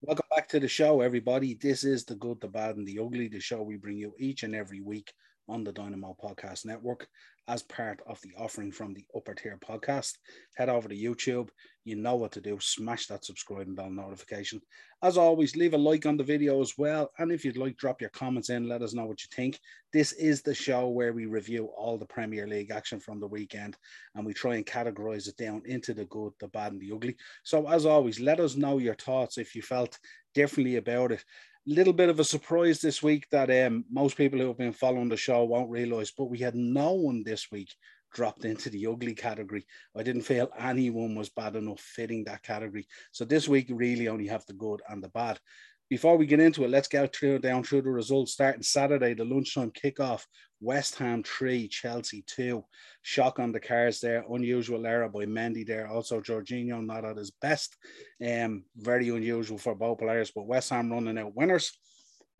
Welcome back to the show, everybody. This is the good, the bad, and the ugly, the show we bring you each and every week on the Dynamo Podcast Network as part of the offering from the Upper Tier Podcast. Head over to YouTube. You know what to do. Smash that subscribe and bell notification. As always, leave a like on the video as well. And if you'd like, drop your comments in. Let us know what you think. This is the show where we review all the Premier League action from the weekend and we try and categorize it down into the good, the bad, and the ugly. So, as always, let us know your thoughts if you felt differently about it little bit of a surprise this week that um, most people who have been following the show won't realize, but we had no one this week dropped into the ugly category. I didn't feel anyone was bad enough fitting that category. So this week, really only have the good and the bad before we get into it, let's go through down through the results. Starting Saturday, the lunchtime kickoff: West Ham three, Chelsea two. Shock on the cars there. Unusual error by Mendy there. Also, Jorginho not at his best. Um, very unusual for both players. But West Ham running out winners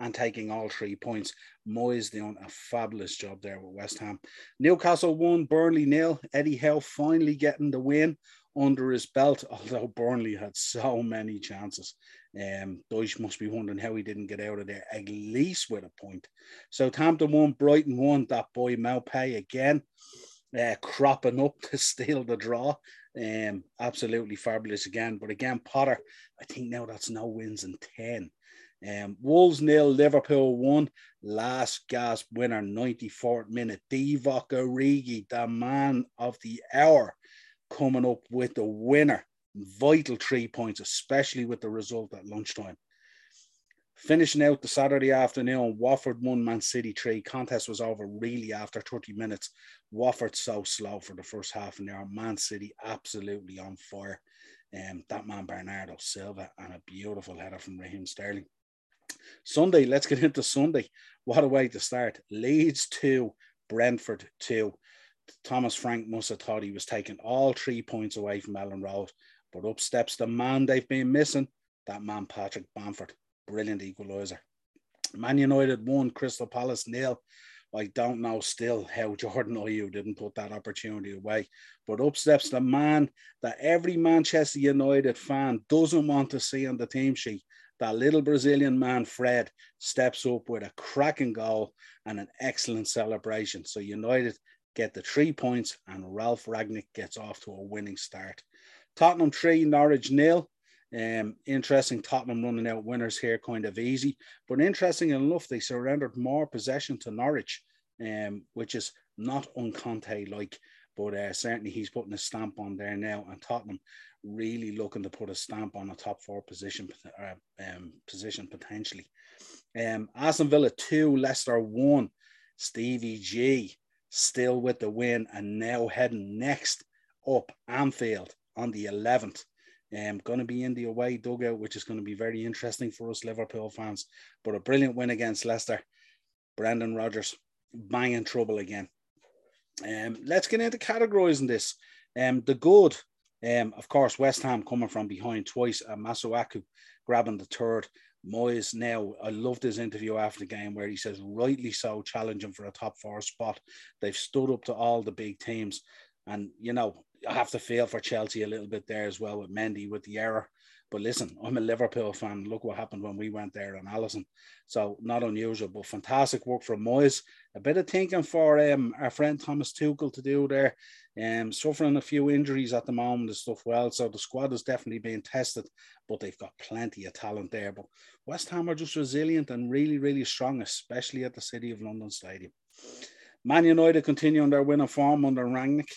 and taking all three points. Moyes doing a fabulous job there with West Ham. Newcastle 1, Burnley nil. Eddie Howe finally getting the win under his belt, although Burnley had so many chances. Um, Dyche must be wondering how he didn't get out of there at least with a point. So, Southampton won, Brighton won. That boy Maupay again, uh, cropping up to steal the draw. Um, absolutely fabulous again. But again, Potter, I think now that's no wins in 10. Um, Wolves nil, Liverpool one. Last gasp winner, 94th minute. Divock Origi, the man of the hour, coming up with the winner vital three points, especially with the result at lunchtime. Finishing out the Saturday afternoon, Watford won Man City three. Contest was over really after 30 minutes. Watford so slow for the first half an hour. Man City absolutely on fire. Um, that man Bernardo Silva and a beautiful header from Raheem Sterling. Sunday, let's get into Sunday. What a way to start. Leeds 2, Brentford 2. Thomas Frank must have thought he was taking all three points away from Elland Road but up steps the man they've been missing, that man Patrick Bamford. Brilliant equaliser. Man United won, Crystal Palace nil. I don't know still how Jordan Ayew didn't put that opportunity away. But up steps the man that every Manchester United fan doesn't want to see on the team sheet. That little Brazilian man, Fred, steps up with a cracking goal and an excellent celebration. So United get the three points and Ralph Rangnick gets off to a winning start. Tottenham three, Norwich nil. Um, interesting Tottenham running out winners here, kind of easy. But interesting enough, they surrendered more possession to Norwich, um, which is not un-Conte like, but uh, certainly he's putting a stamp on there now. And Tottenham really looking to put a stamp on a top four position uh, um, position potentially. Um, Aston Villa two, Leicester one. Stevie G still with the win and now heading next up Anfield on the 11th. Um, going to be in the away dugout, which is going to be very interesting for us Liverpool fans. But a brilliant win against Leicester. Brendan Rodgers banging trouble again. Um, let's get into categorizing this. Um, the good, um, of course, West Ham coming from behind twice, uh, Masuaku grabbing the third. Moyes now, I loved his interview after the game where he says, rightly so, challenging for a top four spot. They've stood up to all the big teams. And, you know, I have to feel for Chelsea a little bit there as well with Mendy with the error. But listen, I'm a Liverpool fan. Look what happened when we went there on Alisson. So not unusual, but fantastic work from Moyes. A bit of thinking for um, our friend Thomas Tuchel to do there. Um, suffering a few injuries at the moment and stuff. Well, so the squad is definitely being tested, but they've got plenty of talent there. But West Ham are just resilient and really, really strong, especially at the City of London Stadium. Man United continue on their winning form under Rangnick.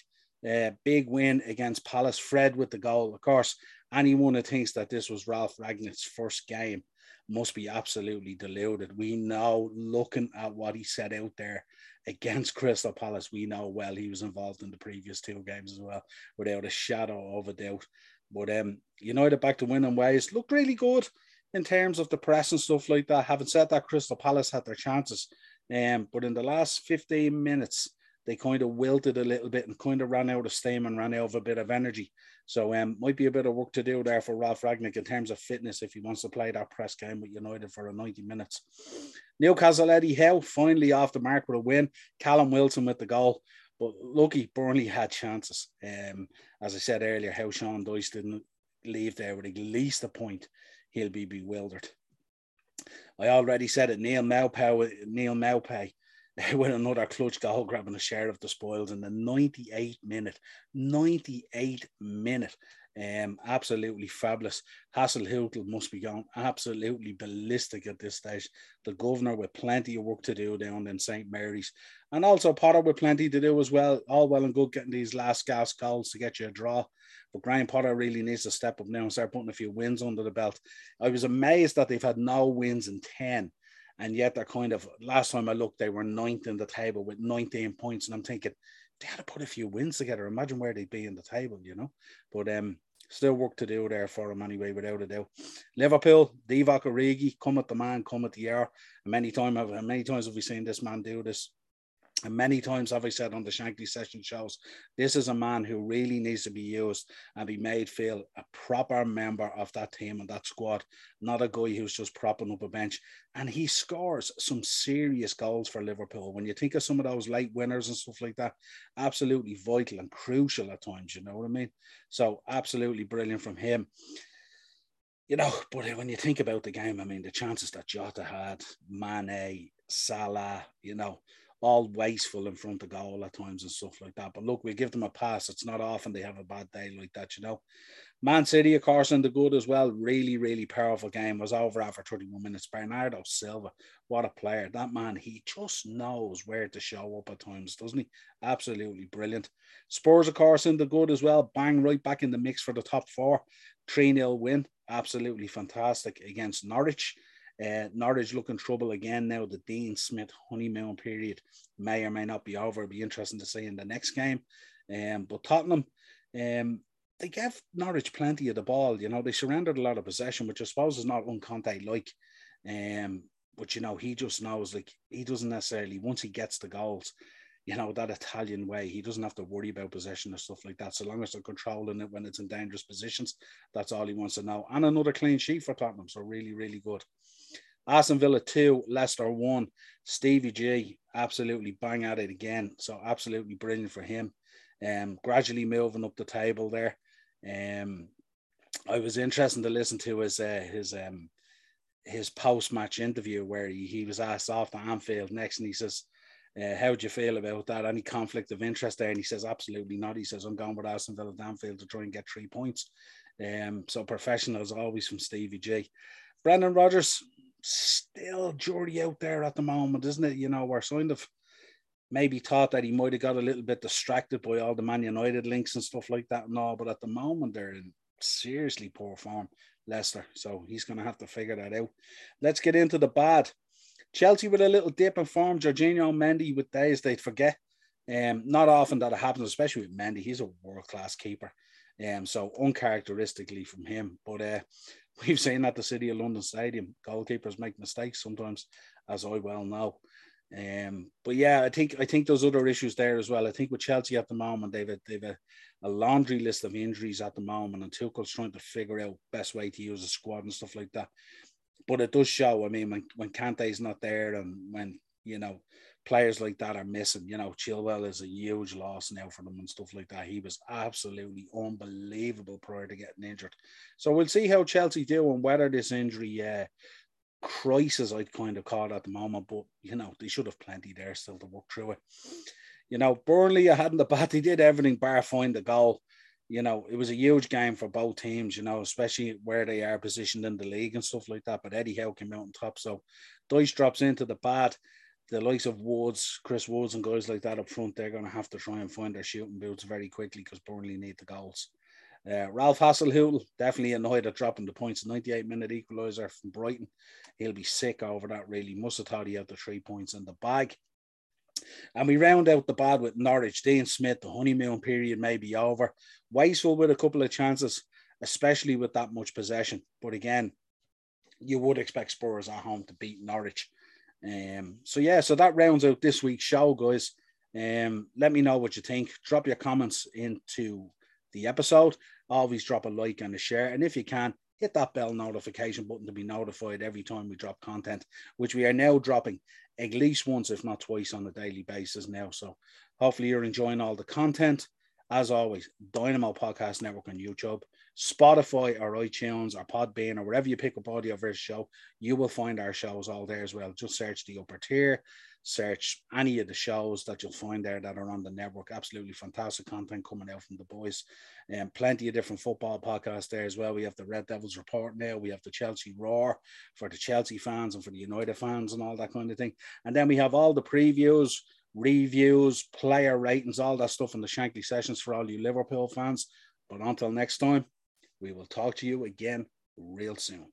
Uh, big win against Palace. Fred with the goal. Of course, anyone who thinks that this was Ralph Rangnick's first game must be absolutely deluded. We know, looking at what he said out there against Crystal Palace, we know well he was involved in the previous two games as well, without a shadow of a doubt. But um, United back to winning ways looked really good in terms of the press and stuff like that. Having said that, Crystal Palace had their chances. Um, but in the last 15 minutes, they kind of wilted a little bit and kind of ran out of steam and ran out of a bit of energy. So um, might be a bit of work to do there for Ralph Rangnick in terms of fitness if he wants to play that press game with United for a 90 minutes. Newcastle Eddie Howe finally off the mark with a win. Callum Wilson with the goal. But lucky Burnley had chances. Um, as I said earlier, how Sean Dyche didn't leave there with at least a point. he'll be bewildered. I already said it. Neal Maupay, Neal Maupay with another clutch goal, grabbing a share of the spoils in the 98 minute. 98 minute. Um, absolutely fabulous. Hasenhüttl must be going absolutely ballistic at this stage. The governor with plenty of work to do down in St. Mary's, and also Potter with plenty to do as well. All well and good getting these last gas goals to get you a draw. But Graham Potter really needs to step up now and start putting a few wins under the belt. I was amazed that they've had no wins in 10 and yet they're kind of last time I looked, they were ninth in the table with 19 points. And I'm thinking they had to put a few wins together. Imagine where they'd be in the table, you know. But um still work to do there for them anyway, without a doubt. Liverpool, Divock Origi, come at the man, come at the air. Many times have many times have we seen this man do this and many times have I said on the Shankly session shows, this is a man who really needs to be used and be made feel a proper member of that team and that squad, not a guy who's just propping up a bench. And he scores some serious goals for Liverpool. When you think of some of those late winners and stuff like that, absolutely vital and crucial at times, you know what I mean? So absolutely brilliant from him you know, but when you think about the game, I mean, the chances that Jota had, Mane, Salah, you know, all wasteful in front of goal at times and stuff like that. But look, we give them a pass. It's not often they have a bad day like that, you know. Man City, of course, in the good as well. Really, really powerful game. Was over after 31 minutes. Bernardo Silva, what a player. That man, he just knows where to show up at times, doesn't he? Absolutely brilliant. Spurs, of course, in the good as well. Bang right back in the mix for the top four. 3 0 win. Absolutely fantastic against Norwich. Uh, Norwich looking trouble again now. The Dean Smith honeymoon period may or may not be over. It'll be interesting to see in the next game. Um, but Tottenham, um, they gave Norwich plenty of the ball. You know, they surrendered a lot of possession, which I suppose is not un-Conte like. Um, but you know, he just knows like he doesn't necessarily once he gets the goals, you know, that Italian way, he doesn't have to worry about possession or stuff like that. So long as they're controlling it when it's in dangerous positions, that's all he wants to know. And another clean sheet for Tottenham. So really, really good. Aston Villa 2, Leicester 1. Stevie G absolutely bang at it again. So absolutely brilliant for him. Um, gradually moving up the table there. Um, I was interested to listen to his uh, his um, his post match interview where he, he was asked the Anfield next, and he says, uh, "How do you feel about that? Any conflict of interest there?" And he says, "Absolutely not." He says, "I'm going with Aston Villa Anfield to try and get three points." Um, so professional as always from Stevie G. Brendan Rodgers, still jury out there at the moment, isn't it? You know, we're kind of maybe thought that he might have got a little bit distracted by all the Man United links and stuff like that and all, but at the moment they're in seriously poor form, Leicester. So he's going to have to figure that out. Let's get into the bad. Chelsea with a little dip in form. Jorginho Mendy with days they'd forget. Um, not often that it happens, especially with Mendy. He's a world class keeper. Um, so uncharacteristically from him. But uh, we've seen at the City of London Stadium, goalkeepers make mistakes sometimes, as I well know. Um, but yeah, I think I think there's other issues there as well. I think with Chelsea at the moment, they've a, they've a, a laundry list of injuries at the moment, and Tuchel's trying to figure out best way to use the squad and stuff like that. But it does show. I mean, when when Kante's not there, and when you know players like that are missing. You know, Chilwell is a huge loss now for them and stuff like that. He was absolutely unbelievable prior to getting injured. So we'll see how Chelsea do and whether this injury uh, crisis I'd kind of call it at the moment. But you know, they should have plenty there still to work through it. You know, Burnley, I hadn't the bat. They did everything bar find the goal. You know, it was a huge game for both teams, you know, especially where they are positioned in the league and stuff like that. But Eddie Howe came out on top. So Dyche drops into the bat the likes of Woods, Chris Woods, and guys like that up front, they're going to have to try and find their shooting boots very quickly because Burnley need the goals. Uh, Ralph Hasenhüttl definitely annoyed at dropping the points. 98 minute equaliser from Brighton. He'll be sick over that, really. Must have thought he had the three points in the bag. And we round out the bad with Norwich. Dean Smith, the honeymoon period may be over. Wasteful with a couple of chances, especially with that much possession. But again, you would expect Spurs at home to beat Norwich. Um, so yeah, so that rounds out this week's show, guys. Um, let me know what you think. Drop your comments into the episode. Always drop a like and a share, and if you can, hit that bell notification button to be notified every time we drop content, which we are now dropping at least once, if not twice, on a daily basis now. So hopefully you're enjoying all the content. As always, Dynamo Podcast Network on YouTube. Spotify or iTunes or Podbean or wherever you pick up audio for show, you will find our shows all there as well. Just search the upper tier, search any of the shows that you'll find there that are on the network. Absolutely fantastic content coming out from the boys. And um, plenty of different football podcasts there as well. We have the Red Devils Report now. We have the Chelsea Roar for the Chelsea fans and for the United fans and all that kind of thing. And then we have all the previews, reviews, player ratings, all that stuff in the Shankly sessions for all you Liverpool fans. But until next time, we will talk to you again real soon.